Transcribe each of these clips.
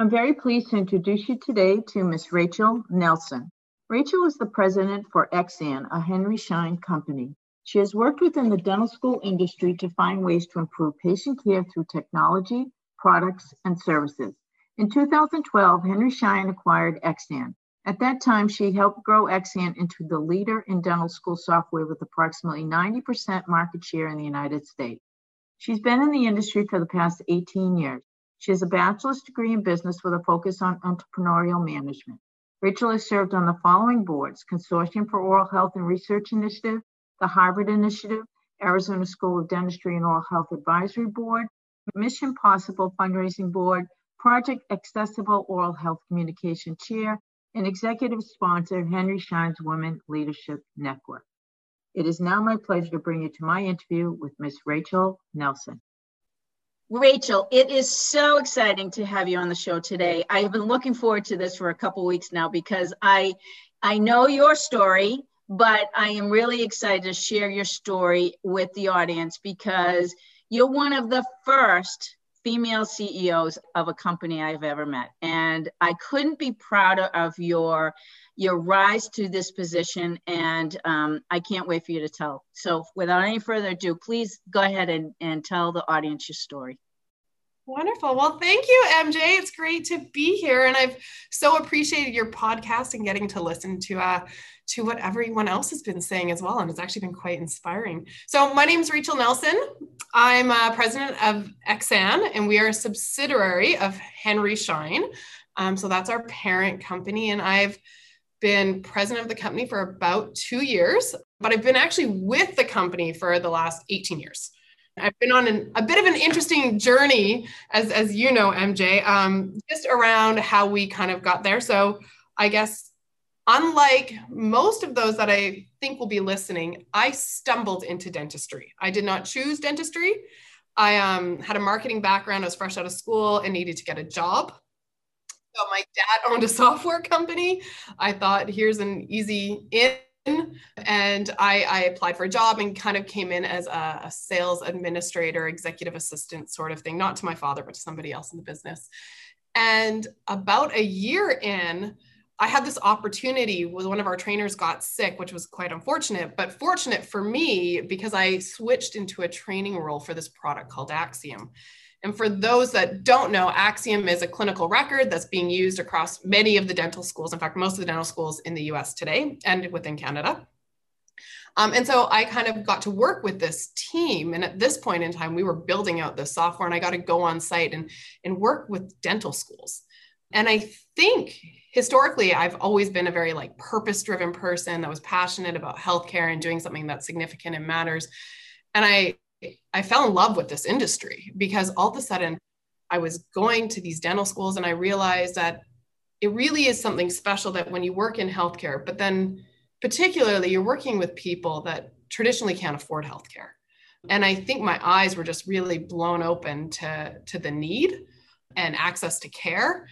I'm very pleased to introduce you today to Ms. Rachel Nelson. Rachel is the president for Exan, a Henry Schein company. She has worked within the dental school industry to find ways to improve patient care through technology, products, and services. In 2012, Henry Schein acquired Exan. At that time, she helped grow Exan into the leader in dental school software with approximately 90% market share in the United States. She's been in the industry for the past 18 years. She has a bachelor's degree in business with a focus on entrepreneurial management. Rachel has served on the following boards Consortium for Oral Health and Research Initiative, the Harvard Initiative, Arizona School of Dentistry and Oral Health Advisory Board, Mission Possible Fundraising Board, Project Accessible Oral Health Communication Chair, and executive sponsor Henry Schein's Women Leadership Network. It is now my pleasure to bring you to my interview with Ms. Rachel Nelson. Rachel, it is so exciting to have you on the show today. I have been looking forward to this for a couple weeks now because I I know your story, but I am really excited to share your story with the audience because you're one of the first female CEOs of a company I've ever met. And I couldn't be prouder of your your rise to this position and um, I can't wait for you to tell. So without any further ado, please go ahead and, and tell the audience your story. Wonderful. Well, thank you, MJ. It's great to be here, and I've so appreciated your podcast and getting to listen to uh, to what everyone else has been saying as well, and it's actually been quite inspiring. So, my name is Rachel Nelson. I'm uh, president of Exan, and we are a subsidiary of Henry Schein. Um, so that's our parent company, and I've been president of the company for about two years, but I've been actually with the company for the last 18 years. I've been on an, a bit of an interesting journey, as, as you know, MJ, um, just around how we kind of got there. So I guess, unlike most of those that I think will be listening, I stumbled into dentistry. I did not choose dentistry. I um, had a marketing background. I was fresh out of school and needed to get a job. So my dad owned a software company. I thought, here's an easy in and I, I, applied for a job and kind of came in as a, a, sales administrator, executive assistant sort of thing, not to my father, but to somebody else in the business. And about a year in, I had this opportunity with one of our trainers got sick, which was quite unfortunate, but fortunate for me because I switched into a training role for this product called Axiom. And for those that don't know, Axiom is a clinical record that's being used across many of the dental schools, in fact, most of the dental schools in the US today and within Canada. Um, and so I kind of got to work with this team. And at this point in time, we were building out the software, and I got to go on site and, and work with dental schools. And I think historically, I've always been a very like purpose driven person that was passionate about healthcare and doing something that's significant and matters. And I I fell in love with this industry because all of a sudden I was going to these dental schools and I realized that it really is something special that when you work in healthcare, but then particularly you're working with people that traditionally can't afford healthcare. And I think my eyes were just really blown open to, to the need and access to care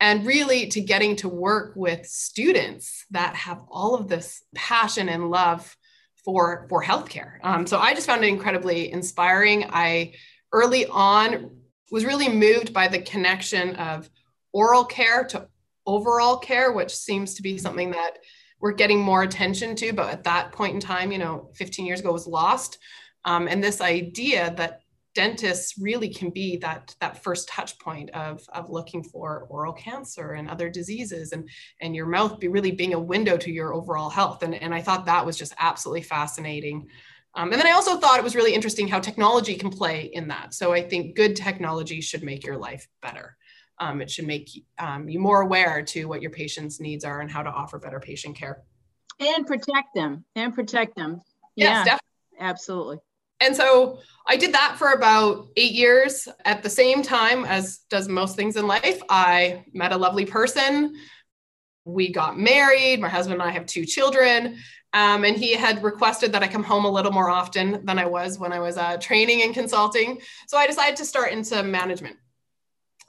and really to getting to work with students that have all of this passion and love for for healthcare. Um, so I just found it incredibly inspiring. I early on was really moved by the connection of oral care to overall care, which seems to be something that we're getting more attention to, but at that point in time, you know, 15 years ago was lost. Um, and this idea that dentists really can be that that first touch point of of looking for oral cancer and other diseases and and your mouth be really being a window to your overall health. And and i thought that was just absolutely fascinating. Um, and then i also thought it was really interesting how technology can play in that. So i think good technology should make your life better. Um, it should make um, you more aware to what your patient's needs are and how to offer better patient care. And protect them and protect them. Yes yeah, definitely. absolutely and so I did that for about eight years. At the same time, as does most things in life, I met a lovely person. we got married. My husband and I have two children. Um, and he had requested that I come home a little more often than I was when I was uh, training and consulting. So I decided to start into management.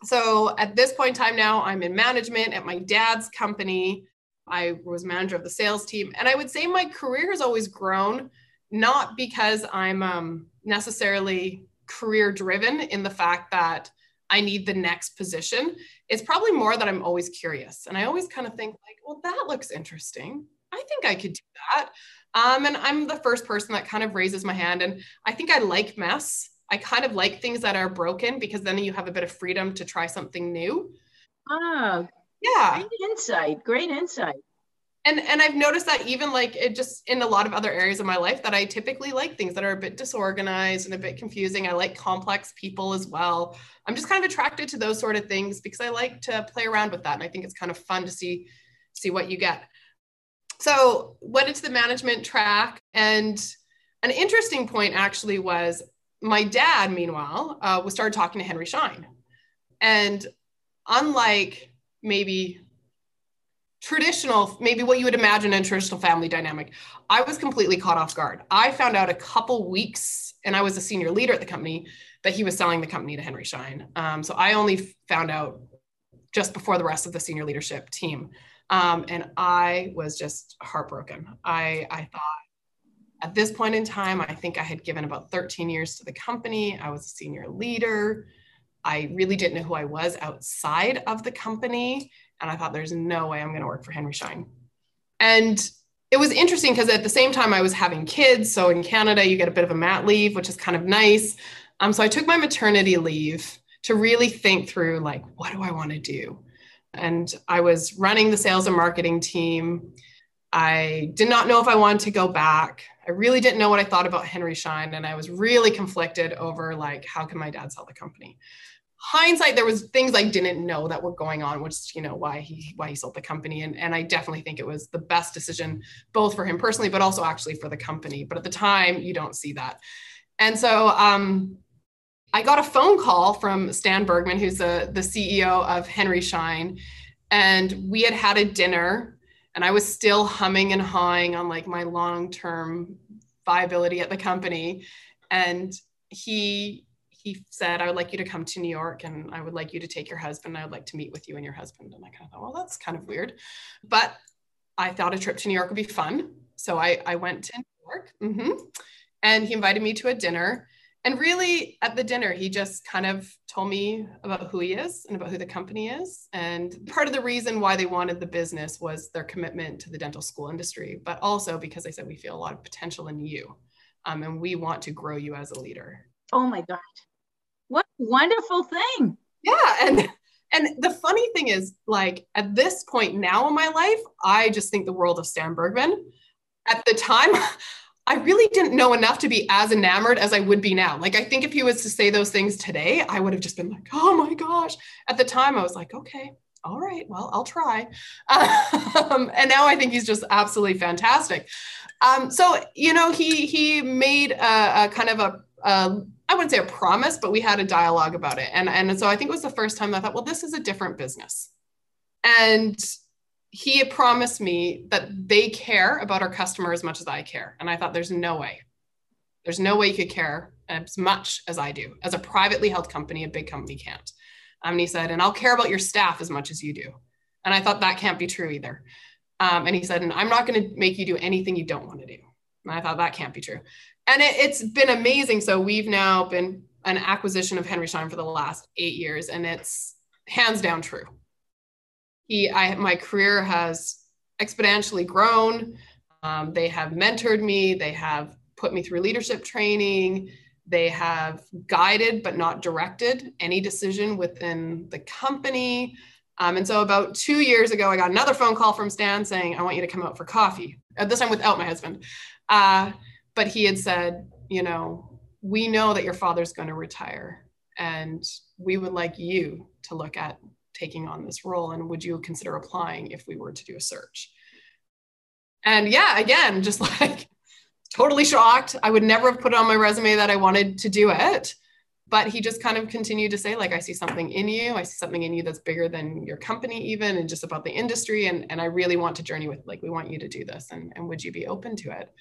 So at this point in time now, I'm in management at my dad's company. I was manager of the sales team. And I would say my career has always grown, not because I'm um, necessarily career driven in the fact that I need the next position. It's probably more that I'm always curious. And I always kind of think, like, well, that looks interesting. I think I could do that. Um, and I'm the first person that kind of raises my hand. And I think I like mess. I kind of like things that are broken because then you have a bit of freedom to try something new. Ah, yeah. Great insight. Great insight. And and I've noticed that even like it just in a lot of other areas of my life that I typically like things that are a bit disorganized and a bit confusing. I like complex people as well. I'm just kind of attracted to those sort of things because I like to play around with that. And I think it's kind of fun to see see what you get. So went into the management track and an interesting point actually was my dad, meanwhile, uh, was started talking to Henry Schein. And unlike maybe traditional, maybe what you would imagine in traditional family dynamic, I was completely caught off guard. I found out a couple weeks, and I was a senior leader at the company, that he was selling the company to Henry Schein. Um, so I only found out just before the rest of the senior leadership team. Um, and I was just heartbroken. I, I thought, at this point in time, I think I had given about 13 years to the company. I was a senior leader. I really didn't know who I was outside of the company. And I thought, there's no way I'm going to work for Henry Schein. And it was interesting because at the same time, I was having kids. So in Canada, you get a bit of a mat leave, which is kind of nice. Um, so I took my maternity leave to really think through like, what do I want to do? And I was running the sales and marketing team. I did not know if I wanted to go back. I really didn't know what I thought about Henry Schein, and I was really conflicted over like how can my dad sell the company. Hindsight, there was things I didn't know that were going on, which you know why he why he sold the company, and and I definitely think it was the best decision both for him personally, but also actually for the company. But at the time, you don't see that, and so um, I got a phone call from Stan Bergman, who's the the CEO of Henry Schein, and we had had a dinner and I was still humming and hawing on like my long-term viability at the company. And he he said, I would like you to come to New York and I would like you to take your husband. I would like to meet with you and your husband. And I kind of thought, well, that's kind of weird. But I thought a trip to New York would be fun. So I, I went to New York. Mm-hmm. And he invited me to a dinner and really at the dinner he just kind of told me about who he is and about who the company is and part of the reason why they wanted the business was their commitment to the dental school industry but also because they said we feel a lot of potential in you um, and we want to grow you as a leader oh my god what a wonderful thing yeah and and the funny thing is like at this point now in my life i just think the world of stan bergman at the time I really didn't know enough to be as enamored as I would be now. Like, I think if he was to say those things today, I would have just been like, oh my gosh. At the time, I was like, okay, all right, well, I'll try. Um, and now I think he's just absolutely fantastic. Um, so, you know, he he made a, a kind of a, a I wouldn't say a promise, but we had a dialogue about it. And, and so I think it was the first time I thought, well, this is a different business. And he had promised me that they care about our customer as much as I care. And I thought, there's no way. There's no way you could care as much as I do. As a privately held company, a big company can't. Um, and he said, and I'll care about your staff as much as you do. And I thought that can't be true either. Um, and he said, and I'm not going to make you do anything you don't want to do. And I thought that can't be true. And it, it's been amazing. So we've now been an acquisition of Henry Schein for the last eight years, and it's hands down true he I my career has exponentially grown. Um, they have mentored me. They have put me through leadership training. They have guided but not directed any decision within the company. Um, and so about two years ago, I got another phone call from Stan saying, I want you to come out for coffee. At this time without my husband. Uh, but he had said, you know, we know that your father's going to retire and we would like you to look at taking on this role and would you consider applying if we were to do a search? And yeah again just like totally shocked. I would never have put on my resume that i wanted to do it but he just kind of continued to say like i see something in you. I see something in you that's bigger than your company even and just about the industry and, and i really want to journey with like we want you to do this and, and would you be open to it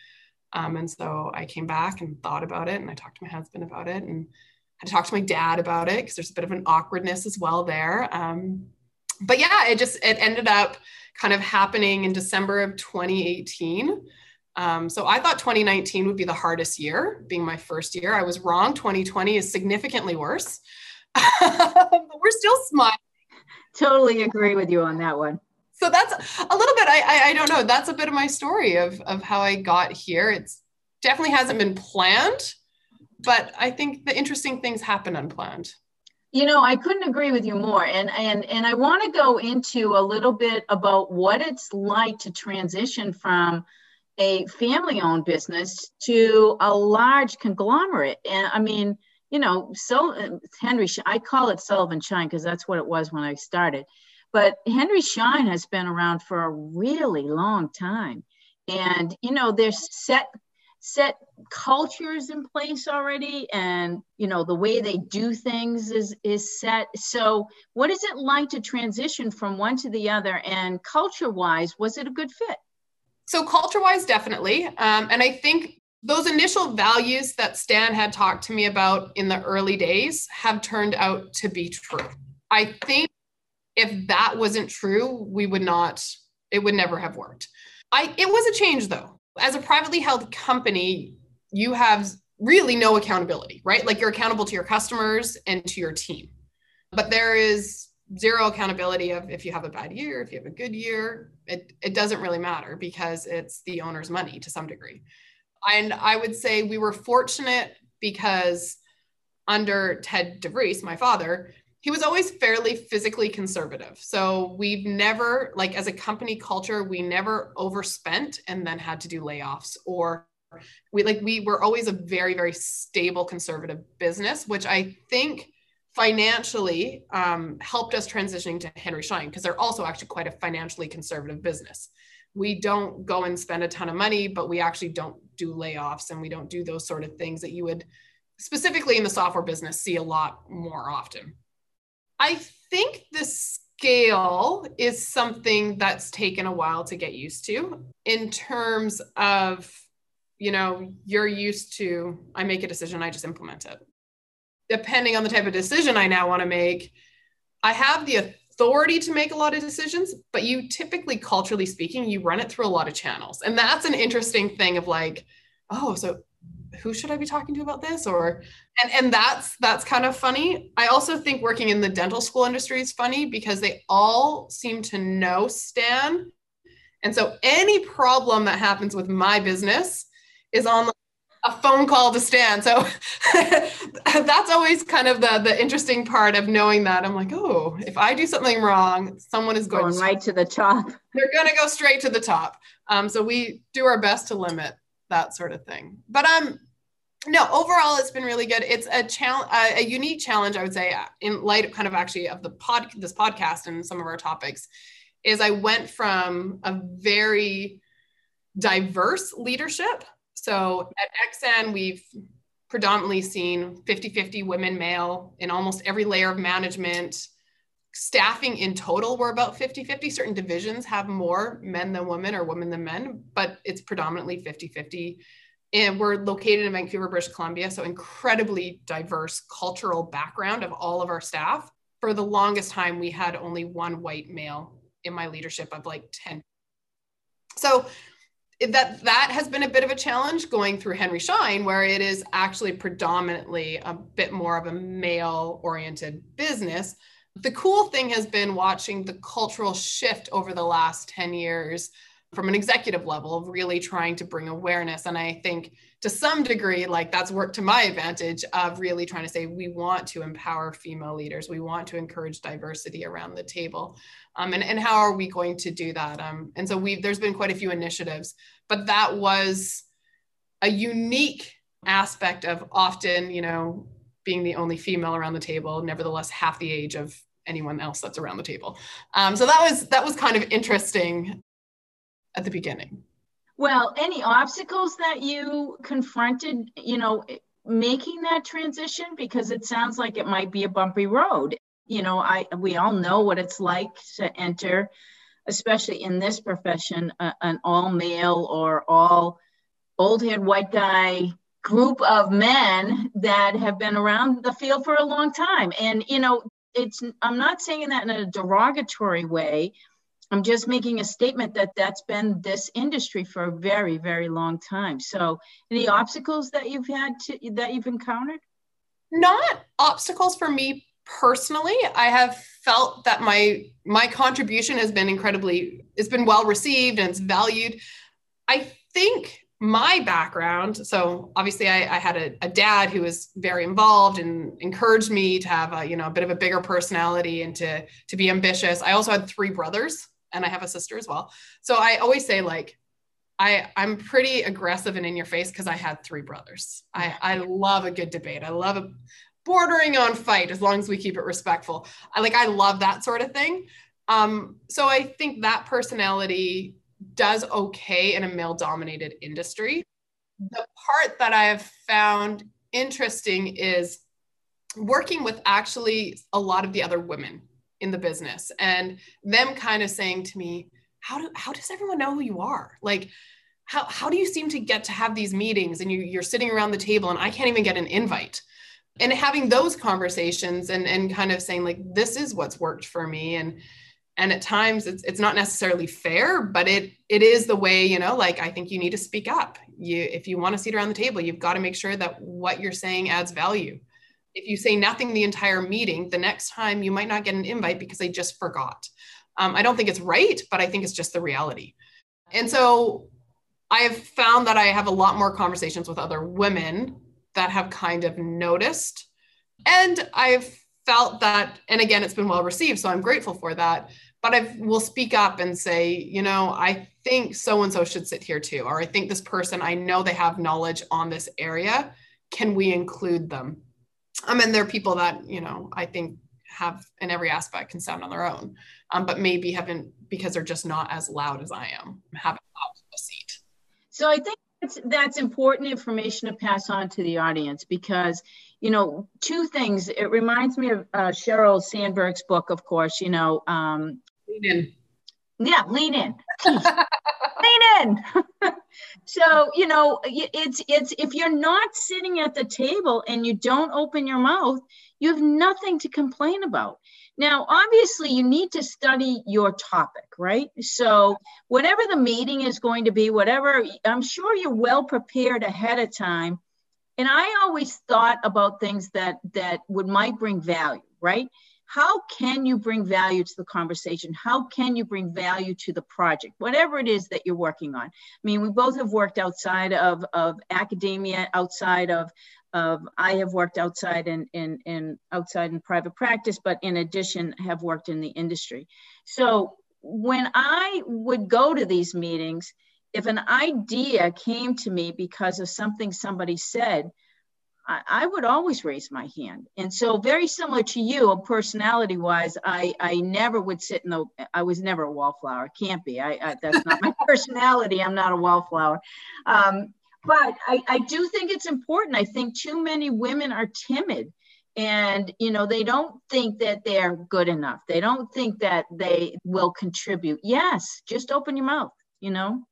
um, and so i came back and thought about it and i talked to my husband about it and i talked to my dad about it because there's a bit of an awkwardness as well there um, but yeah it just it ended up kind of happening in december of 2018 um, so I thought 2019 would be the hardest year, being my first year. I was wrong. 2020 is significantly worse. but we're still smiling. Totally agree with you on that one. So that's a little bit. I, I I don't know. That's a bit of my story of of how I got here. It's definitely hasn't been planned, but I think the interesting things happen unplanned. You know, I couldn't agree with you more. And and and I want to go into a little bit about what it's like to transition from a family owned business to a large conglomerate. And I mean, you know, so Henry, I call it Sullivan Schein because that's what it was when I started. But Henry Schein has been around for a really long time. And, you know, there's set set cultures in place already and you know the way they do things is is set so what is it like to transition from one to the other and culture wise was it a good fit so culture wise, definitely. Um, and I think those initial values that Stan had talked to me about in the early days have turned out to be true. I think if that wasn't true, we would not, it would never have worked. I it was a change though. As a privately held company, you have really no accountability, right? Like you're accountable to your customers and to your team. But there is zero accountability of if you have a bad year, if you have a good year, it, it doesn't really matter because it's the owner's money to some degree. And I would say we were fortunate because under Ted DeVries, my father, he was always fairly physically conservative. So we've never, like as a company culture, we never overspent and then had to do layoffs or we like we were always a very very stable conservative business which i think financially um, helped us transitioning to Henry Schein because they're also actually quite a financially conservative business. We don't go and spend a ton of money, but we actually don't do layoffs and we don't do those sort of things that you would specifically in the software business see a lot more often. I think the scale is something that's taken a while to get used to in terms of, you know, you're used to, I make a decision, I just implement it depending on the type of decision I now want to make, I have the authority to make a lot of decisions, but you typically, culturally speaking, you run it through a lot of channels. And that's an interesting thing of like, oh, so who should I be talking to about this? Or and and that's that's kind of funny. I also think working in the dental school industry is funny because they all seem to know Stan. And so any problem that happens with my business is on a phone call to Stan. So that's always kind of the the interesting part of knowing that I'm like, oh, if I do something wrong, someone is going, going right to the top. They're going to go straight to the top. Um, so we do our best to limit that sort of thing. But um, no, overall, it's been really good. It's a challenge, uh, a unique challenge, I would say, in light of kind of actually of the pod, this podcast and some of our topics, is I went from a very diverse leadership so at Exan, we've predominantly seen 50 50 women male in almost every layer of management. Staffing in total, we're about 50 50. Certain divisions have more men than women or women than men, but it's predominantly 50 50. And we're located in Vancouver, British Columbia, so incredibly diverse cultural background of all of our staff. For the longest time, we had only one white male in my leadership of like 10. So that that has been a bit of a challenge going through Henry Schein, where it is actually predominantly a bit more of a male oriented business. The cool thing has been watching the cultural shift over the last 10 years from an executive level of really trying to bring awareness. And I think to some degree, like that's worked to my advantage of really trying to say we want to empower female leaders, we want to encourage diversity around the table. Um, and, and how are we going to do that? Um, and so we've there's been quite a few initiatives, but that was a unique aspect of often, you know, being the only female around the table, nevertheless half the age of anyone else that's around the table. Um, so that was that was kind of interesting at the beginning. Well, any obstacles that you confronted, you know, making that transition? Because it sounds like it might be a bumpy road. You know i we all know what it's like to enter especially in this profession an all male or all old head white guy group of men that have been around the field for a long time. And you know it's i'm not saying that in a derogatory way i'm just making a statement that that's been this industry for a very very long time. So any obstacles that you've had to, that you've encountered? Not obstacles for me personally. I have felt that my my contribution has been incredibly it's been well received and it's valued. I think my background so obviously i, I had a, a, dad who was very involved and encouraged me to have a you know a bit of a bigger personality and to to be ambitious. I also had three brothers and i have a sister as well. So i always say like i i'm pretty aggressive and in your face because i had three brothers. I i love a good debate. I love a bordering on fight as long as we keep it respectful. I like i love that sort of thing. Um so i think that personality does okay in a male dominated industry. The part that I have found interesting is working with actually a lot of the other women in the business and them kind of saying to me, how do how does everyone know who you are? Like how, how do you seem to get to have these meetings and you, you're sitting around the table and I can't even get an invite? And having those conversations and, and kind of saying like, this is what's worked for me. And and at times it's, it's not necessarily fair but it it is the way you know like i think you need to speak up you if you want to sit around the table you've got to make sure that what you're saying adds value if you say nothing the entire meeting the next time you might not get an invite because they just forgot um, i don't think it's right but i think it's just the reality and so i have found that i have a lot more conversations with other women that have kind of noticed and i've felt that and again it's been well received so i'm grateful for that but I will speak up and say, you know, I think so and so should sit here too, or I think this person, I know they have knowledge on this area. Can we include them? I mean, there are people that, you know, I think have in every aspect can sound on their own, um, but maybe haven't because they're just not as loud as I am, haven't a seat. So I think that's, that's important information to pass on to the audience because you know, two things. It reminds me of uh, Sheryl Sandberg's book, of course, you know, um, Lean in. Yeah, lean in. lean in. so, you know, it's it's if you're not sitting at the table and you don't open your mouth, you have nothing to complain about. Now, obviously, you need to study your topic, right? So, whatever the meeting is going to be, whatever, I'm sure you're well prepared ahead of time. And I always thought about things that that would might bring value, right? How can you bring value to the conversation? How can you bring value to the project, whatever it is that you're working on? I mean, we both have worked outside of, of academia, outside of, of I have worked outside in, in, in outside in private practice, but in addition have worked in the industry. So when I would go to these meetings, if an idea came to me because of something somebody said, I, I would always raise my hand. And so very similar to you, personality wise, I, I never would sit in the, I was never a wallflower. Can't be. I, I that's not my personality. I'm not a wallflower. Um, but I, I do think it's important. I think too many women are timid and you know they don't think that they're good enough they don't think that they will contribute yes just open your mouth you know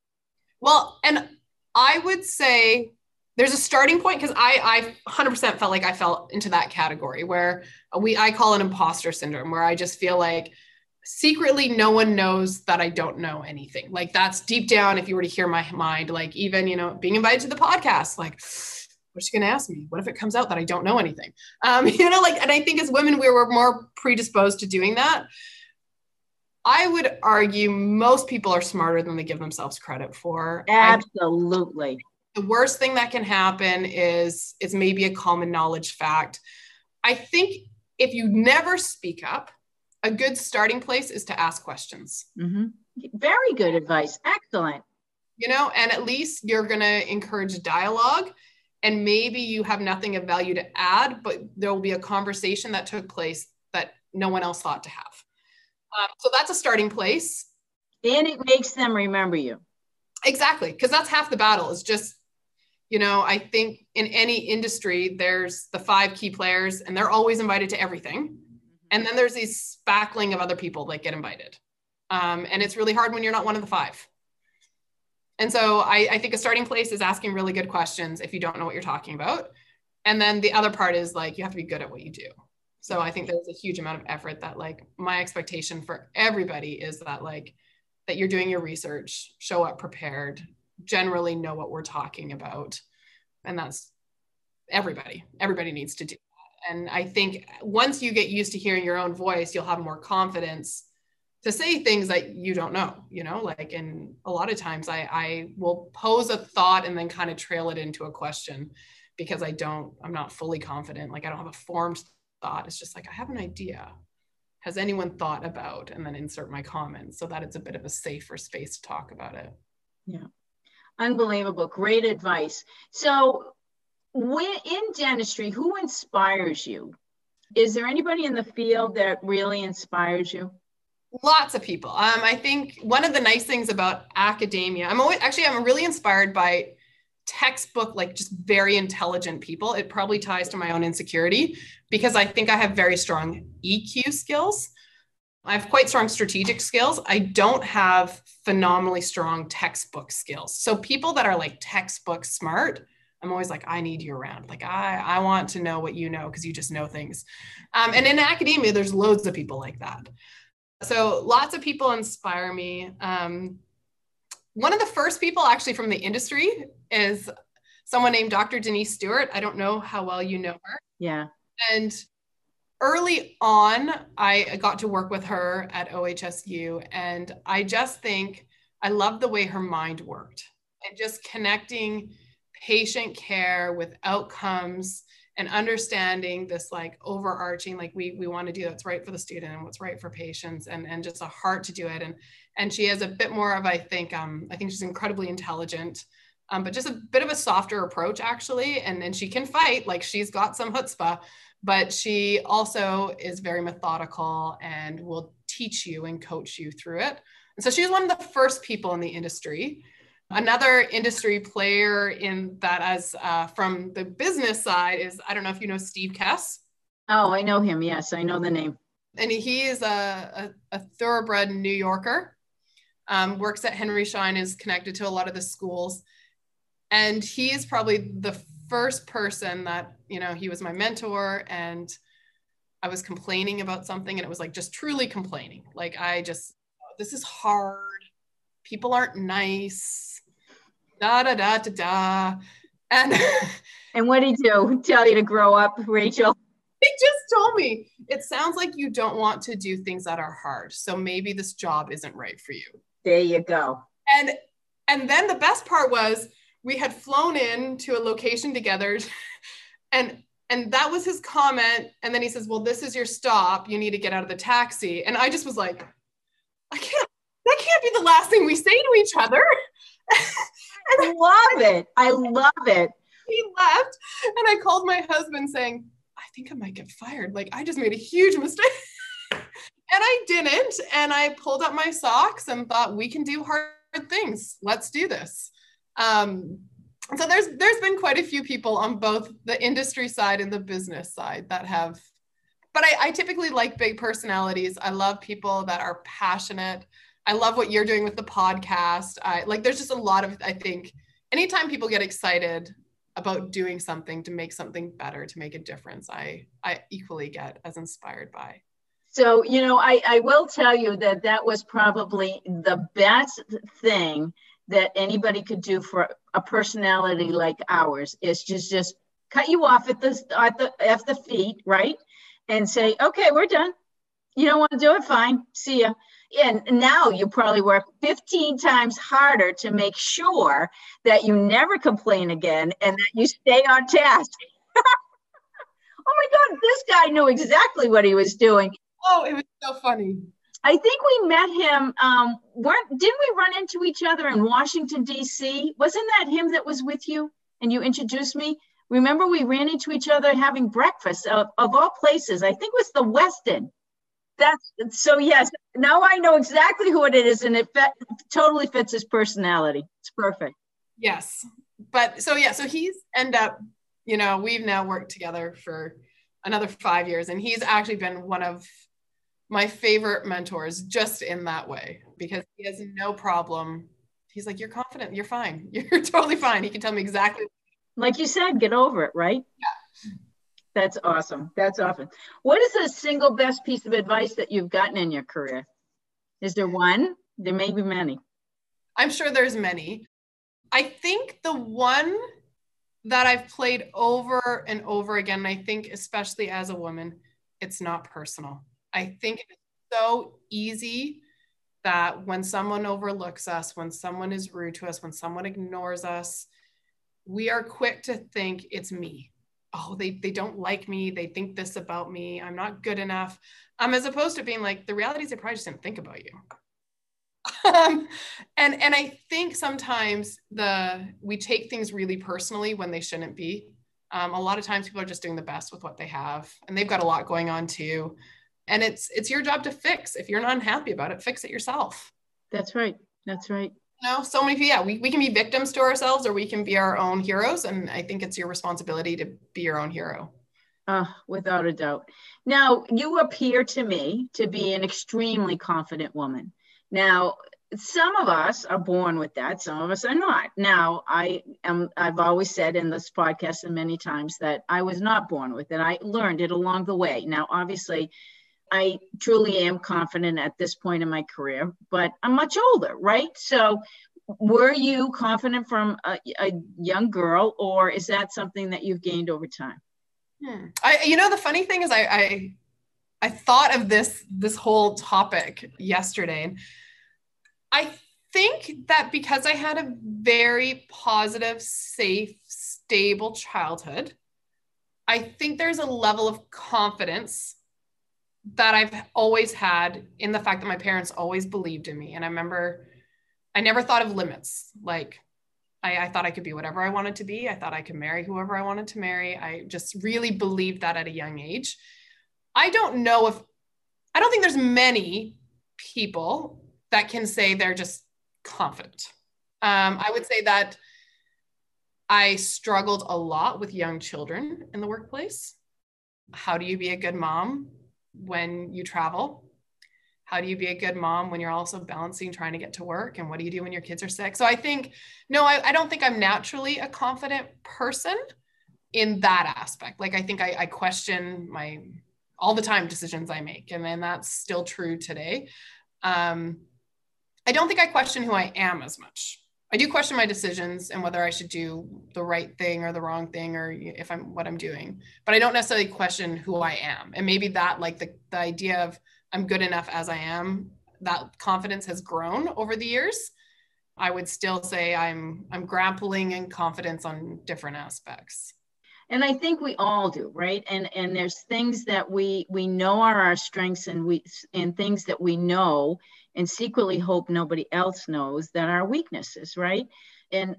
well and i would say there's a starting point because I, I 100% felt like I fell into that category where we I call it imposter syndrome, where I just feel like secretly no one knows that I don't know anything. Like that's deep down. If you were to hear my mind, like even you know being invited to the podcast, like what's she going to ask me? What if it comes out that I don't know anything? Um, you know, like and I think as women we were more predisposed to doing that. I would argue most people are smarter than they give themselves credit for. Absolutely the worst thing that can happen is is maybe a common knowledge fact. I think if you never speak up a good starting place is to ask questions. Mm-hmm. very good advice. Excellent. You know and at least you're going to encourage dialogue and maybe you have nothing of value to add but there will be a conversation that took place that no one else thought to have. Um, so that's a starting place. And it makes them remember you. Exactly because that's half the battle is just You know, I think in any industry, there's the five key players and they're always invited to everything. And then there's these spackling of other people that get invited. Um, and it's really hard when you're not one of the five. And so I, I think a starting place is asking really good questions if you don't know what you're talking about. And then the other part is like, you have to be good at what you do. So I think there's a huge amount of effort that like my expectation for everybody is that like, that you're doing your research, show up prepared, generally know what we're talking about. And that's everybody. Everybody needs to do that. And I think once you get used to hearing your own voice, you'll have more confidence to say things that you don't know, you know, like, and a lot of times I, I will pose a thought and then kind of trail it into a question because I don't, I'm not fully confident. Like I don't have a formed thought. It's just like, I have an idea. Has anyone thought about, and then insert my comments so that it's a bit of a safer space to talk about it. Yeah. Unbelievable. Great advice. So, when in dentistry, who inspires you? Is there anybody in the field that really inspires you? Lots of people. Um, I think one of the nice things about academia, I'm always actually I'm really inspired by textbook like just very intelligent people. It probably ties to my own insecurity because I think I have very strong EQ skills. I have quite strong strategic skills. I don't have phenomenally strong textbook skills. So people that are like textbook smart, I'm always like, I need you around. Like I, I want to know what you know because you just know things. Um, and in academia, there's loads of people like that. So lots of people inspire me. Um, one of the first people actually from the industry is someone named Dr. Denise Stewart. I don't know how well you know her. Yeah. And early on, I got to work with her at OHSU, and I just think I love the way her mind worked and just connecting patient care with outcomes and understanding this like overarching like we we want to do what's right for the student and what's right for patients and and just a heart to do it and and she has a bit more of i think um i think she's incredibly intelligent um, but just a bit of a softer approach actually and then she can fight like she's got some chutzpah but she also is very methodical and will teach you and coach you through it and so she's one of the first people in the industry Another industry player in that, as uh, from the business side, is I don't know if you know Steve Kess. Oh, I know him. Yes, I know the name. And he is a, a, a thoroughbred New Yorker. Um, works at Henry Schein, is connected to a lot of the schools, and he is probably the first person that you know he was my mentor and I was complaining about something and it was like just truly complaining. Like I just this is hard. People aren't nice da da da da da. And and what did he do? Tell you to grow up, Rachel? He just told me it sounds like you don't want to do things that are hard. So maybe this job isn't right for you. There you go. And and then the best part was we had flown in to a location together and and that was his comment and then he says well this is your stop you need to get out of the taxi and i just was like i can't that can't be the last thing we say to each other I love it. I love it. He left, and I called my husband saying, I think I might get fired. Like, I just made a huge mistake. and I didn't. And I pulled up my socks and thought, we can do hard things. Let's do this. Um, so there's there's been quite a few people on both the industry side and the business side that have but I, I typically like big personalities i love people that are passionate I love what you're doing with the podcast. I like there's just a lot of I think anytime people get excited about doing something to make something better, to make a difference, I I equally get as inspired by. So, you know, I, I will tell you that that was probably the best thing that anybody could do for a personality like ours is just just cut you off at the at the at the feet, right? And say, okay, we're done. You don't want to do it, fine. See ya and now you probably work 15 times harder to make sure that you never complain again and that you stay on task. oh my God, this guy knew exactly what he was doing. Oh, it was so funny. I think we met him. Um, weren't didn't we run into each other in Washington D.C.? Wasn't that him that was with you and you introduced me? Remember, we ran into each other having breakfast of, of all places. I think it was the Westin. That's so. Yes, now I know exactly who it is, and it fe- totally fits his personality. It's perfect. Yes, but so yeah, so he's end up, you know, we've now worked together for another five years, and he's actually been one of my favorite mentors just in that way because he has no problem. He's like, You're confident, you're fine, you're totally fine. He can tell me exactly. Like you said, get over it, right? Yeah. That's awesome. That's awesome. What is the single best piece of advice that you've gotten in your career? Is there one? There may be many. I'm sure there's many. I think the one that I've played over and over again, and I think especially as a woman, it's not personal. I think it's so easy that when someone overlooks us, when someone is rude to us, when someone ignores us, we are quick to think it's me. Oh, they, they don't like me. They think this about me. I'm not good enough. Um, as opposed to being like, the reality is they probably just didn't think about you. um, and and I think sometimes the we take things really personally when they shouldn't be. Um, a lot of times people are just doing the best with what they have, and they've got a lot going on too. And it's it's your job to fix. If you're not unhappy about it, fix it yourself. That's right. That's right. You know, so many people, yeah, we, we can be victims to ourselves or we can be our own heroes. And I think it's your responsibility to be your own hero. Uh, without a doubt. Now, you appear to me to be an extremely confident woman. Now, some of us are born with that, some of us are not. Now, I am I've always said in this podcast and many times that I was not born with it. I learned it along the way. Now, obviously, I truly am confident at this point in my career, but I'm much older, right? So, were you confident from a, a young girl, or is that something that you've gained over time? Hmm. I, you know, the funny thing is, I, I, I thought of this this whole topic yesterday, I think that because I had a very positive, safe, stable childhood, I think there's a level of confidence that I've always had in the fact that my parents always believed in me. And I remember I never thought of limits. Like I, I, thought I could be whatever I wanted to be. I thought I could marry whoever I wanted to marry. I just really believed that at a young age. I don't know if I don't think there's many people that can say they're just confident. Um, I would say that I struggled a lot with young children in the workplace. How do you be a good mom when you travel? How do you be a good mom when you're also balancing trying to get to work? And what do you do when your kids are sick? So I think, no, I, I don't think I'm naturally a confident person in that aspect. Like I think I, I question my all the time decisions I make. And then that's still true today. Um, I don't think I question who I am as much. I do question my decisions and whether I should do the right thing or the wrong thing or if I'm what I'm doing. But I don't necessarily question who I am. And maybe that like the, the idea of I'm good enough as I am, that confidence has grown over the years. I would still say I'm I'm grappling in confidence on different aspects and i think we all do right and and there's things that we we know are our strengths and we and things that we know and secretly hope nobody else knows that are weaknesses right? And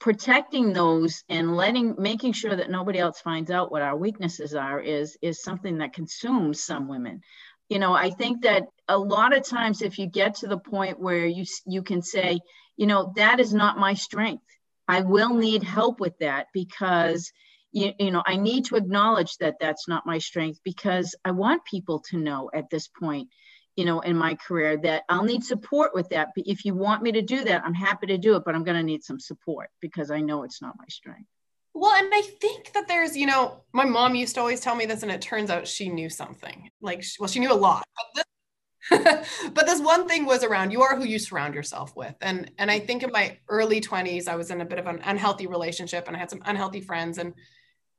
protecting those and letting making sure that nobody else finds out what our weaknesses are is is something that consumes some women. You know i think that a lot of times if you get to the point where you you can say you know that is not my strength. I will need help with that because you, you know i need to acknowledge that that's not my strength because i want people to know at this point you know in my career that i'll need support with that. But if you want me to do that i'm happy to do it but i'm going to need some support because i know it's not my strength. Well and i think that there's you know my mom used to always tell me this and it turns out she knew something. Like well she knew a lot. But this but this one thing was around you are who you surround yourself with. And and i think in my early 20s i was in a bit of an unhealthy relationship and i had some unhealthy friends and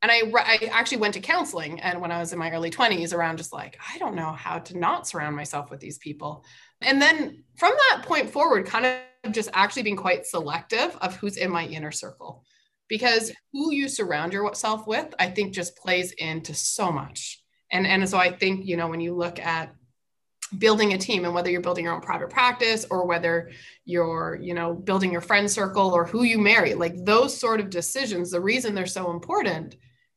and I, I actually went to counseling and when i was in my early 20s around just like i don't know how to not surround myself with these people. And then from that point forward kind of just actually being quite selective of who's in my inner circle. Because who you surround yourself with i think just plays into so much. And and so i think you know when you look at building a team and whether you're building your own private practice or whether you're you know building your friend circle or who you marry like those sort of decisions the reason they're so important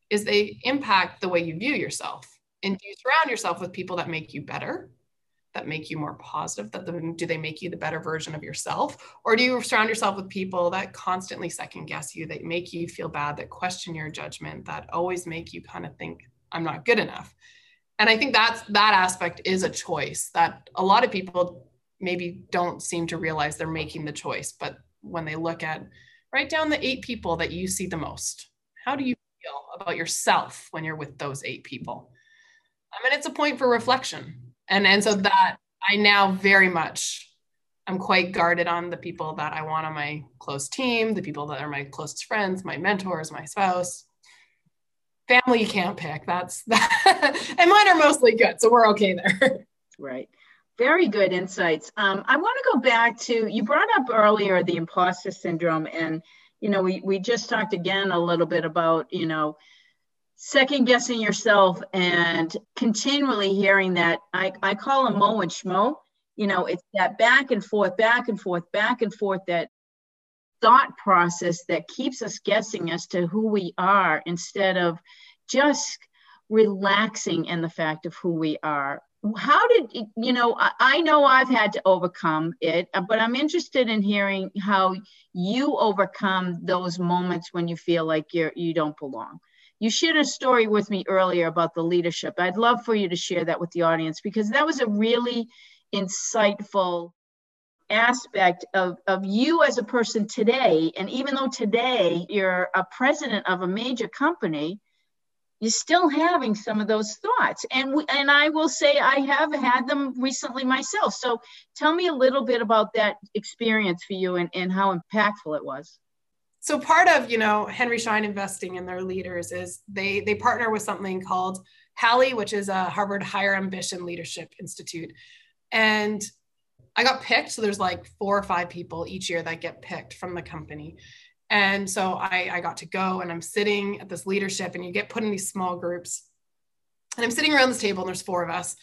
is they impact the way you view yourself. And do you surround yourself with people that make you better? that make you more positive that the, do they make you the better version of yourself or do you surround yourself with people that constantly second guess you that make you feel bad that question your judgment that always make you kind of think i'm not good enough and i think that's that aspect is a choice that a lot of people maybe don't seem to realize they're making the choice but when they look at write down the eight people that you see the most how do you feel about yourself when you're with those eight people. I mean it's a point for reflection. And and so that i now very much i'm quite guarded on the people that i want on my close team the people that are my closest friends my mentors my spouse. Family you can't pick. That's that and mine are mostly good so we're okay there. Right. Very good insights. Um, i want to go back to you brought up earlier the imposter syndrome and you know we, we just talked again a little bit about you know second guessing yourself and continually hearing that I, I call them mo and schmo. You know, it's that back and forth, back and forth, back and forth, that thought process that keeps us guessing as to who we are instead of just relaxing in the fact of who we are. How did you know? I, know I've had to overcome it, uh, but I'm interested in hearing how you overcome those moments when you feel like you're you don't belong you shared a story with me earlier about the leadership. I'd love for you to share that with the audience because that was a really insightful aspect of, of you as a person today. And even though today you're a president of a major company, you're still having some of those thoughts. And we, and I will say I have had them recently myself. So tell me a little bit about that experience for you and, and how impactful it was so part of you know henry schein investing in their leaders is they they partner with something called HALI which is a harvard higher ambition leadership institute and i got picked so there's like four or five people each year that get picked from the company and so I, I got to go and i'm sitting at this leadership and you get put in these small groups and i'm sitting around this table and there's four of us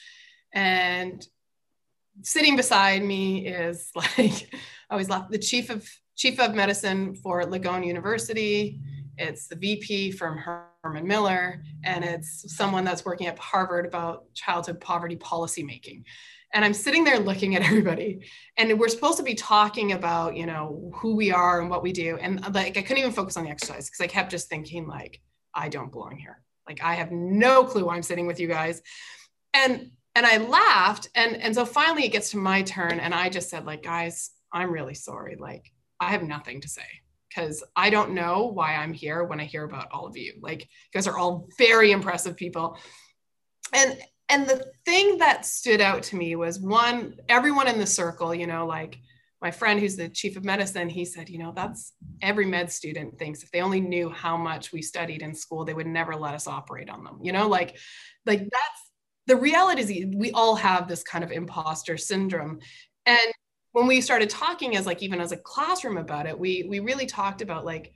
and sitting beside me is like I always left the chief of chief of medicine for Langone University. It's the VP from Herman Miller, and it's someone that's working at Harvard about childhood poverty policy making. And I'm sitting there looking at everybody, and we're supposed to be talking about, you know, who we are and what we do. And uh, like, I couldn't even focus on the exercise because I kept just thinking, like, I don't belong here. Like, I have no clue why I'm sitting with you guys. And and I laughed, and and so finally it gets to my turn, and I just said, like, guys, I'm really sorry. Like, I have nothing to say because I don't know why I'm here when I hear about all of you. Like you guys are all very impressive people. And and the thing that stood out to me was one, everyone in the circle, you know, like my friend who's the chief of medicine, he said, you know, that's every med student thinks if they only knew how much we studied in school, they would never let us operate on them. You know, like, like that's the reality is we all have this kind of imposter syndrome. And when we started talking as like even as a classroom about it we we really talked about like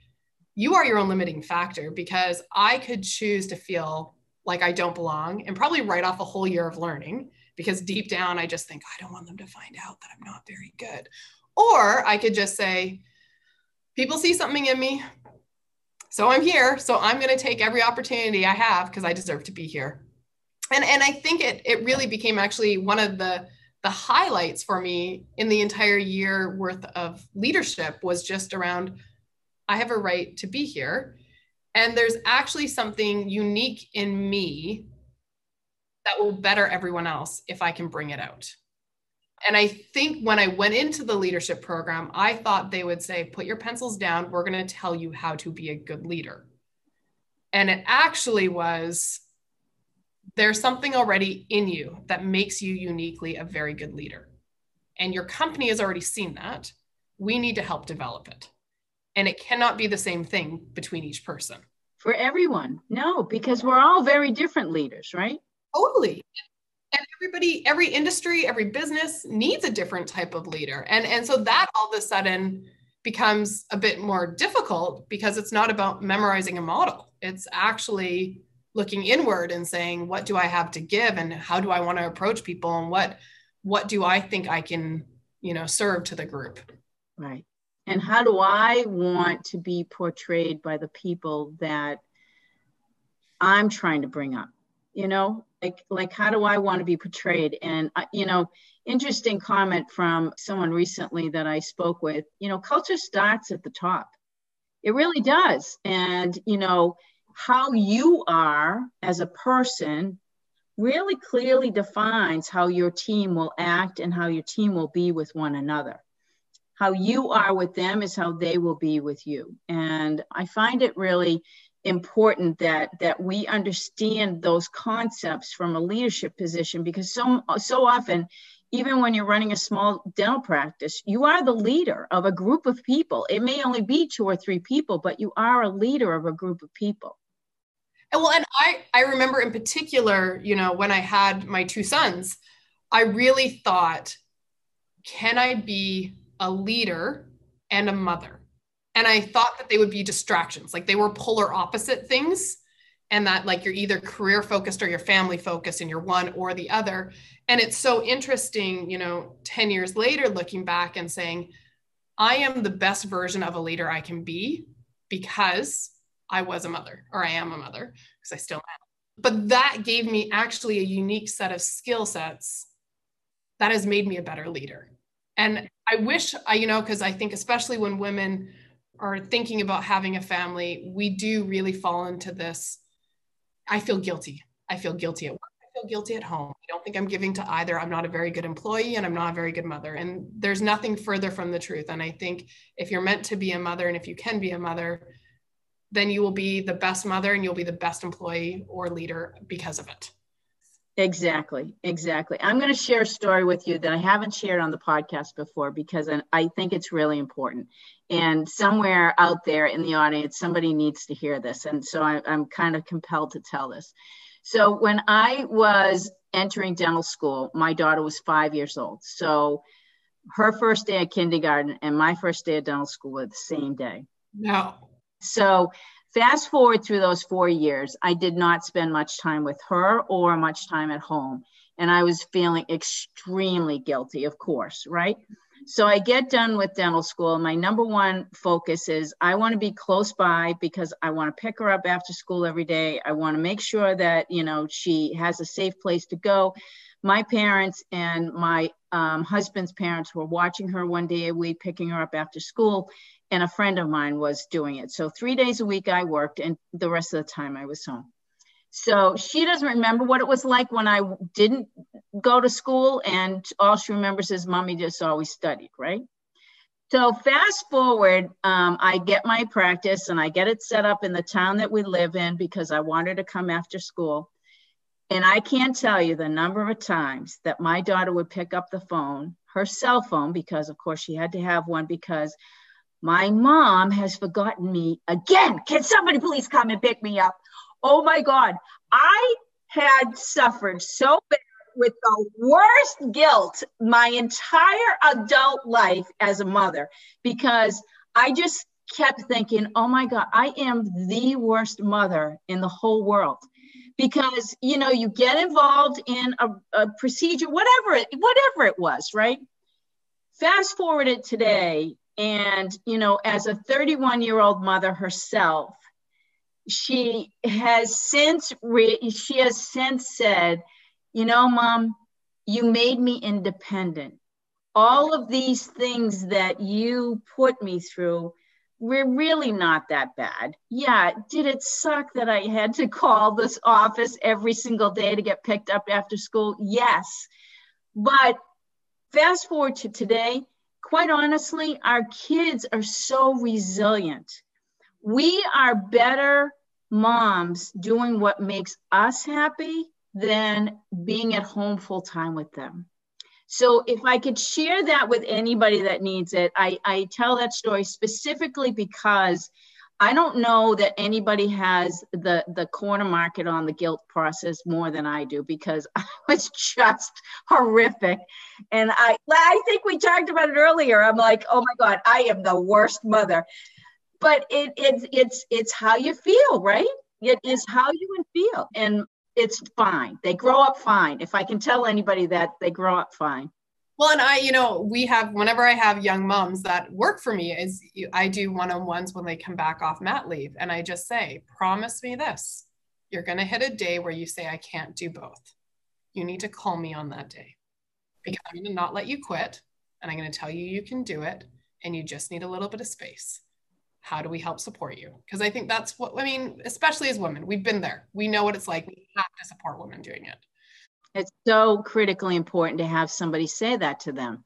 you are your own limiting factor because i could choose to feel like i don't belong and probably write off a whole year of learning because deep down i just think i don't want them to find out that i'm not very good or i could just say people see something in me so i'm here so i'm going to take every opportunity i have because i deserve to be here and and i think it it really became actually one of the the highlights for me in the entire year worth of leadership was just around I have a right to be here. And there's actually something unique in me that will better everyone else if I can bring it out. And I think when I went into the leadership program, I thought they would say, put your pencils down. We're going to tell you how to be a good leader. And it actually was there's something already in you that makes you uniquely a very good leader. And your company has already seen that. We need to help develop it. And it cannot be the same thing between each person. For everyone. No, because we're all very different leaders, right? Totally. And everybody, every industry, every business needs a different type of leader. And, and so that all of a sudden becomes a bit more difficult because it's not about memorizing a model. It's actually looking inward and saying what do i have to give and how do i want to approach people and what what do i think i can you know serve to the group right and how do i want to be portrayed by the people that i'm trying to bring up? You know like like how do i want to be portrayed? And uh, you know interesting comment from someone recently that i spoke with you know culture starts at the top. It really does. And you know how you are as a person really clearly defines how your team will act and how your team will be with one another how you mm-hmm. are with them is how they will be with you. And i find it really important that that we understand those concepts from a leadership position because so so often even when you're running a small dental practice you are the leader of a group of people. It may only be two or three people but you are a leader of a group of people. And well and i i remember in particular you know when i had my two sons i really thought can i be a leader and a mother and I thought that they would be distractions, like they were polar opposite things. And that, like, you're either career focused or you're family focused, and you're one or the other. And it's so interesting, you know, 10 years later, looking back and saying, I am the best version of a leader I can be because I was a mother or I am a mother because I still am. But that gave me actually a unique set of skill sets that has made me a better leader. And I wish I, you know, because I think especially when women are thinking about having a family, we do really fall into this. I feel guilty. I feel guilty at work. I feel guilty at home. I don't think I'm giving to either. I'm not a very good employee and I'm not a very good mother. And there's nothing further from the truth. And I think if you're meant to be a mother and if you can be a mother, then you will be the best mother and you'll be the best employee or leader because of it. Exactly, exactly. I'm going to share a story with you that I haven't shared on the podcast before because I think it's really important. And somewhere out there in the audience, somebody needs to hear this. And so I, am kind of compelled to tell this. So when I was entering dental school, my daughter was five years old. So her first day at kindergarten and my first day at dental school were the same day. No. So Fast forward through those four years, I did not spend much time with her or much time at home. And I was feeling extremely guilty, of course, right? So I get done with dental school. My number one focus is I want to be close by because I want to pick her up after school every day. I want to make sure that, you know, she has a safe place to go. My parents and my um, husband's parents were watching her one day a week, picking her up after school and a friend of mine was doing it. So three days a week I worked, and the rest of the time I was home. So she doesn't remember what it was like when I didn't go to school, and all she remembers is mommy just always studied, right? So fast forward, um, I get my practice and I get it set up in the town that we live in because I wanted to come after school. And I can't tell you the number of times that my daughter would pick up the phone, her cell phone, because of course she had to have one because my mom has forgotten me again. Can somebody please come and pick me up? Oh my God. I had suffered so bad with the worst guilt my entire adult life as a mother because I just kept thinking, oh my God, I am the worst mother in the whole world. Because you know, you get involved in a, a procedure, whatever it, whatever it was, right? Fast forward it today, and, you know, as a 31 year old mother herself, she has since re- she has since said, you know, mom, you made me independent. All of these things that you put me through were really not that bad. Yeah, did it suck that I had to call this office every single day to get picked up after school? Yes. But fast forward to today, quite honestly, our kids are so resilient. We are better moms doing what makes us happy than being at home full time with them. So, if I could share that with anybody that needs it, I, I tell that story specifically because I don't know that anybody has the the corner market on the guilt process more than I do because I was just horrific. And I I think we talked about it earlier. I'm like, oh my God, I am the worst mother. But it it's it's it's how you feel, right? It is how you feel. And it's fine. They grow up fine. If I can tell anybody that they grow up fine. Well, and I, you know, we have whenever I have young moms that work for me, is I do one on ones when they come back off mat leave, and I just say, promise me this you're going to hit a day where you say, I can't do both. You need to call me on that day because I'm going to not let you quit and I'm going to tell you you can do it and you just need a little bit of space. How do we help support you? Because I think that's what, I mean, especially as women, we've been there. We know what it's like. We have to support women doing it. It's so critically important to have somebody say that to them.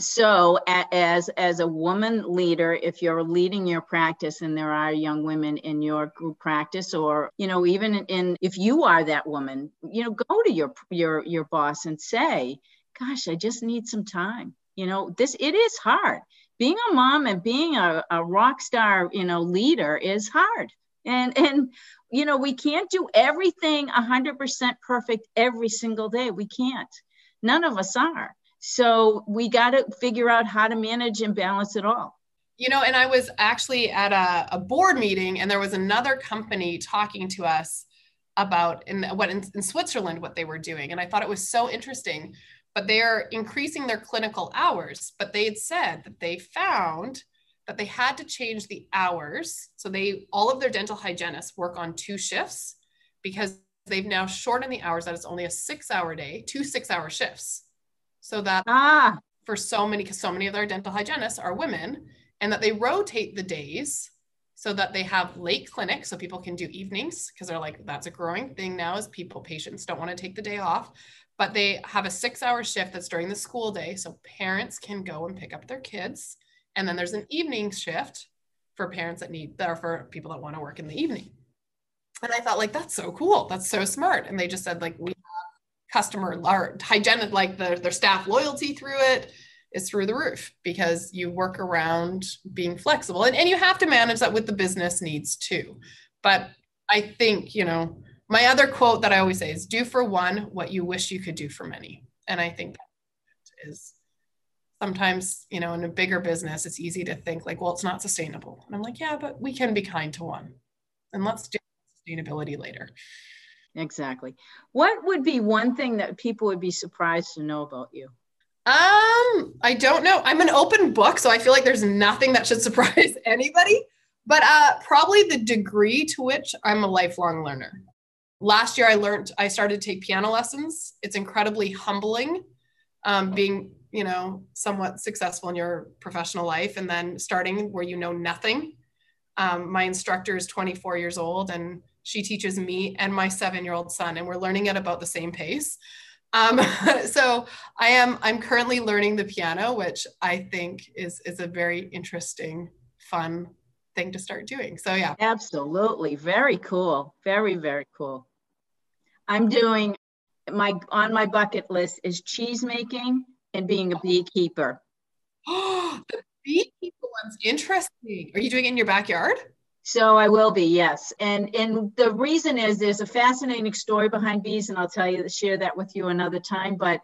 So as as a woman leader if you're leading your practice and there are young women in your group practice or you know even in if you are that woman you know go to your your your boss and say gosh i just need some time. You know this it is hard. Being a mom and being a, a rock star you know leader is hard and and you know we can't do everything 100% perfect every single day we can't none of us are so we got to figure out how to manage and balance it all. You know, and I was actually at a, a board meeting, and there was another company talking to us about in what in, in Switzerland what they were doing, and I thought it was so interesting. But they are increasing their clinical hours, but they had said that they found that they had to change the hours. So they all of their dental hygienists work on two shifts because they've now shortened the hours. That it's only a six hour day, two six hour shifts. So that ah. for so many, because so many of their dental hygienists are women, and that they rotate the days so that they have late clinics so people can do evenings because they're like that's a growing thing now is people patients don't want to take the day off. But they have a six hour shift that's during the school day. So parents can go and pick up their kids and then there's an evening shift for parents that need that are for people that want to work in the evening. And i thought like that's so cool. That's so smart. And they just said like we have customer or hygienic like the, their staff loyalty through it is through the roof because you work around being flexible. And, and you have to manage that with the business needs too. But i think you know my other quote that i always say is do for one what you wish you could do for many. And i think that is sometimes you know in a bigger business it's easy to think like well it's not sustainable and i'm like yeah but we can be kind to one and let's do sustainability later Exactly. What would be one thing that people would be surprised to know about you? Um, I don't know. I'm an open book, so I feel like there's nothing that should surprise anybody. But uh, probably the degree to which I'm a lifelong learner. Last year, I learned I started to take piano lessons. It's incredibly humbling, um, being you know somewhat successful in your professional life, and then starting where you know nothing. Um, my instructor is 24 years old, and she teaches me and my seven year old son, and we're learning at about the same pace. Um, so I am I'm currently learning the piano, which I think is is a very interesting, fun thing to start doing. So yeah. Absolutely. Very cool. Very, very cool. I'm doing my on my bucket list is cheese making and being a beekeeper. Oh, the beekeeper one's interesting. Are you doing it in your backyard? So I will be, yes. And and the reason is there's a fascinating story behind bees, and I'll tell you share that with you another time. But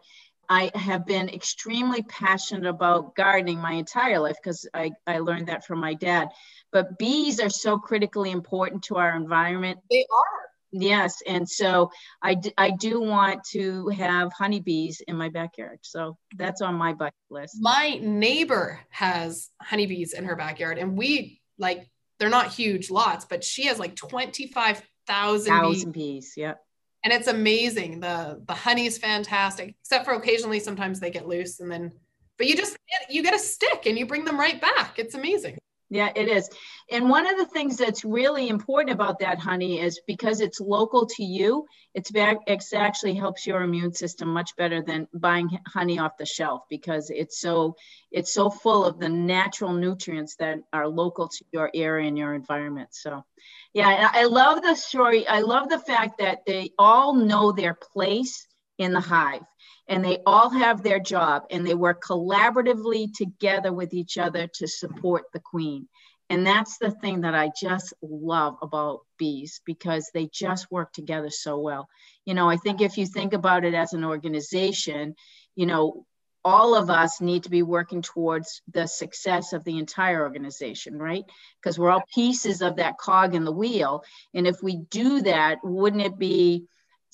I have been extremely passionate about gardening my entire life because I, I learned that from my dad. But bees are so critically important to our environment. They are. Yes. And so I, d- I do want to have honeybees in my backyard. So that's on my bucket list. My neighbor has honeybees in her backyard, and we like they're not huge lots, but she has like 25,000 bees. bees. Yep. And it's amazing. The the honey is fantastic, except for occasionally sometimes they get loose and then but you just you get a stick and you bring them right back. It's amazing. Yeah, it is. And one of the things that's really important about that honey is because it's local to you, it's back actually helps your immune system much better than buying honey off the shelf because it's so it's so full of the natural nutrients that are local to your area and your environment. So yeah, I love the story. I love the fact that they all know their place in the hive and they all have their job and they work collaboratively together with each other to support the queen. And that's the thing that I just love about bees because they just work together so well. You know, I think if you think about it as an organization, you know, all of us need to be working towards the success of the entire organization, right? Because we're all pieces of that cog in the wheel. And if we do that, wouldn't it be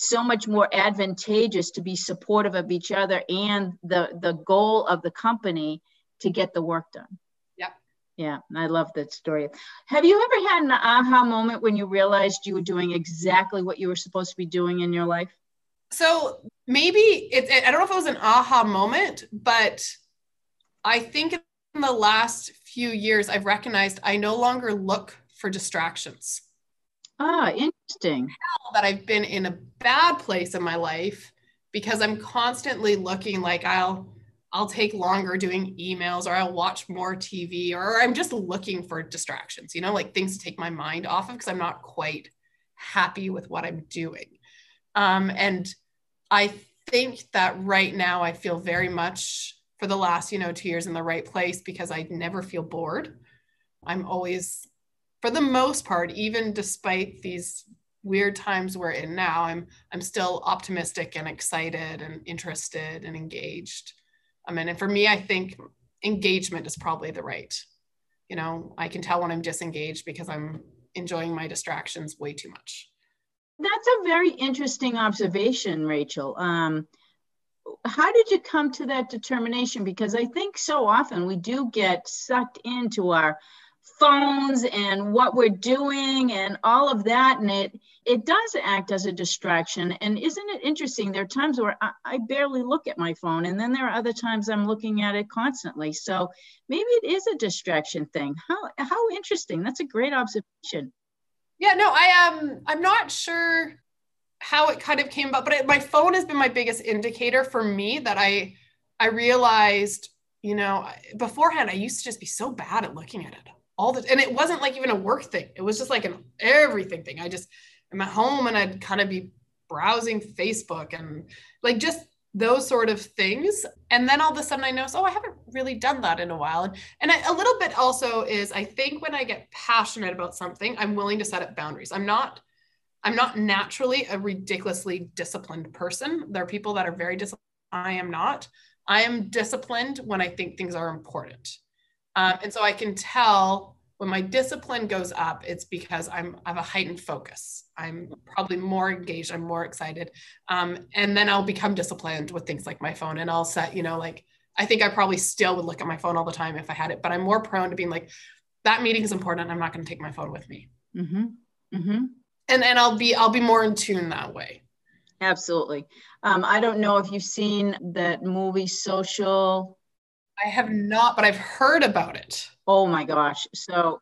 so much more advantageous to be supportive of each other and the the goal of the company to get the work done Yeah, Yeah, I love that story. Have you ever had an aha moment when you realized you were doing exactly what you were supposed to be doing in your life? So maybe it, it I don't know if it was an aha moment, but I think in the last few years, I've recognized I no longer look for distractions. Ah, interesting. That I've been in a bad place in my life because I'm constantly looking like I'll I'll take longer doing emails or I'll watch more TV or I'm just looking for distractions, you know, like things to take my mind off of because I'm not quite happy with what I'm doing. Um, and I think that right now I feel very much for the last, you know, two years in the right place because I never feel bored. I'm always, for the most part, even despite these weird times we're in now, I'm I'm still optimistic and excited and interested and engaged. I mean, and for me, I think engagement is probably the right. You know, I can tell when I'm disengaged because I'm enjoying my distractions way too much. That's a very interesting observation, Rachel. Um, how did you come to that determination? Because I think so often we do get sucked into our phones and what we're doing and all of that and it it does act as a distraction. And isn't it interesting there are times where I, I, barely look at my phone and then there are other times i'm looking at it constantly. So maybe it is a distraction thing. How how interesting. That's a great observation. Yeah no i um, i'm not sure how it kind of came about but it, my phone has been my biggest indicator for me that i i realized you know beforehand i used to just be so bad at looking at it all the and it wasn't like even a work thing. It was just like an everything thing. I just I'm at home and I'd kind of be browsing Facebook and like just those sort of things. And then all of a sudden I notice, oh, I haven't really done that in a while. And, and I, a little bit also is I think when I get passionate about something, I'm willing to set up boundaries. I'm not, I'm not naturally a ridiculously disciplined person. There are people that are very disciplined. I am not. I am disciplined when I think things are important. Um, and so I can tell when my discipline goes up, it's because I'm I have a heightened focus. I'm probably more engaged. I'm more excited, um, and then I'll become disciplined with things like my phone, and I'll set you know like I think I probably still would look at my phone all the time if I had it, but I'm more prone to being like that meeting is important. I'm not going to take my phone with me. Mm-hmm. Mm-hmm. And and I'll be I'll be more in tune that way. Absolutely. Um, I don't know if you've seen that movie Social I have not, but I've heard about it. Oh my gosh. So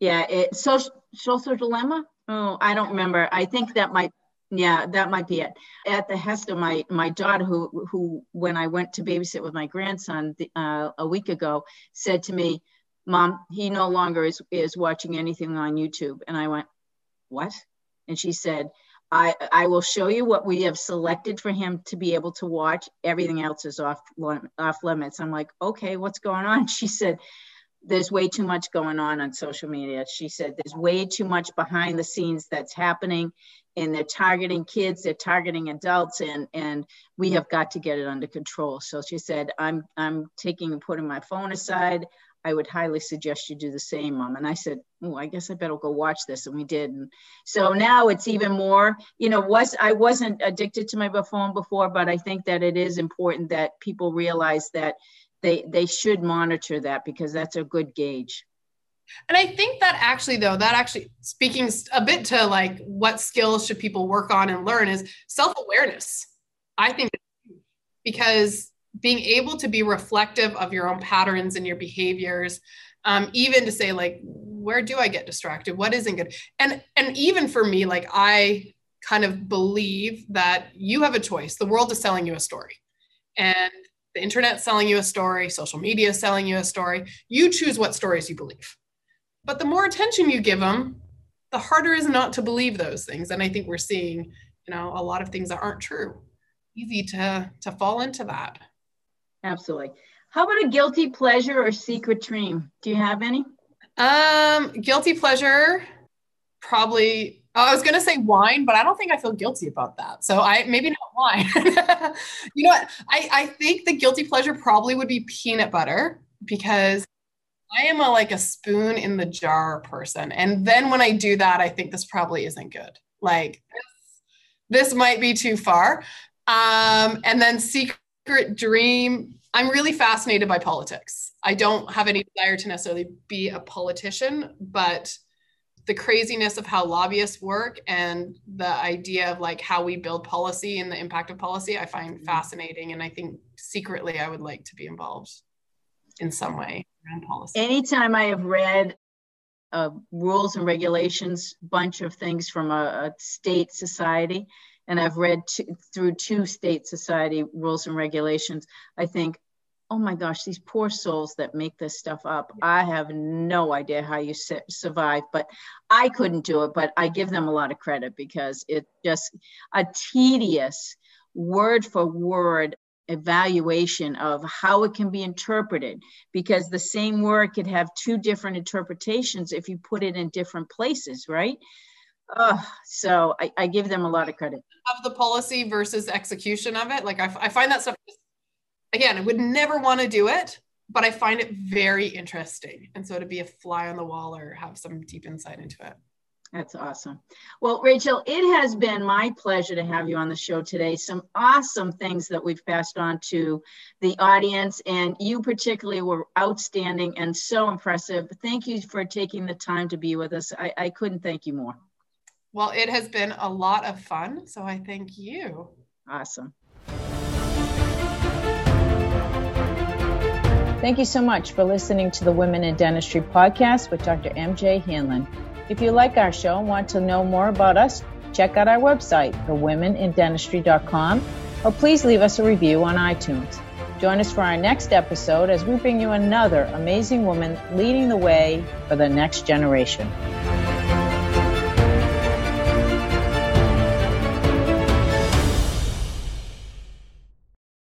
yeah, it social social dilemma. Oh, I don't remember. I think that might yeah, that might be it. At the Hester, my my daughter, who who when I went to babysit with my grandson uh, a week ago, said to me, "Mom, he no longer is is watching anything on YouTube." And I went, "What?" And she said, I, I will show you what we have selected for him to be able to watch. Everything else is off, off limits. I'm like, okay, what's going on? She said, there's way too much going on on social media. She said, there's way too much behind the scenes that's happening and they're targeting kids, they're targeting adults and, and we have got to get it under control. So she said, I'm, I'm taking and putting my phone aside. I would highly suggest you do the same, mom. And I said, oh, I guess I better go watch this. And we did. And so now it's even more, you know, was I wasn't addicted to my phone before, but I think that it is important that people realize that they they should monitor that because that's a good gauge. And I think that actually, though, that actually speaking a bit to like what skills should people work on and learn is self awareness. I think because being able to be reflective of your own patterns and your behaviors um, even to say like where do i get distracted? What isn't good? And and even for me like i kind of believe that you have a choice. The world is selling you a story. And the internet's selling you a story. Social media is selling you a story. You choose what stories you believe. But the more attention you give them the harder is not to believe those things. And i think we're seeing you know a lot of things that aren't true. Easy to to fall into that Absolutely. How about a guilty pleasure or secret dream? Do you have any? Um, guilty pleasure, probably. Oh, I was gonna say wine, but I don't think I feel guilty about that. So I maybe not wine. you know what? I I think the guilty pleasure probably would be peanut butter because I am a like a spoon in the jar person, and then when I do that, I think this probably isn't good. Like this, this might be too far. Um, and then secret secret dream. I'm really fascinated by politics. I don't have any desire to necessarily be a politician, but the craziness of how lobbyists work and the idea of like how we build policy and the impact of policy, I find mm-hmm. fascinating. And I think secretly I would like to be involved in some way around policy. Anytime I have read uh, rules and regulations bunch of things from a, a state society, and I've read through two state society rules and regulations. I think, oh my gosh, these poor souls that make this stuff up. I have no idea how you su- survive, but I couldn't do it. But I give them a lot of credit because it just a tedious word for word evaluation of how it can be interpreted because the same word could have two different interpretations if you put it in different places, right? Uh, so I, I, give them a lot of credit. Of the policy versus execution of it. Like I, I find that stuff, again, I would never want to do it, but I find it very interesting. And so to be a fly on the wall or have some deep insight into it. That's awesome. Well, Rachel, it has been my pleasure to have you on the show today. Some awesome things that we've passed on to the audience, and you particularly were outstanding and so impressive. Thank you for taking the time to be with us. I, I couldn't thank you more. Well, it has been a lot of fun, so I thank you. Awesome. Thank you so much for listening to the Women in Dentistry podcast with Dr. MJ Hanlon. If you like our show and want to know more about us, check out our website, thewomenindentistry.com, or please leave us a review on iTunes. Join us for our next episode as we bring you another amazing woman leading the way for the next generation.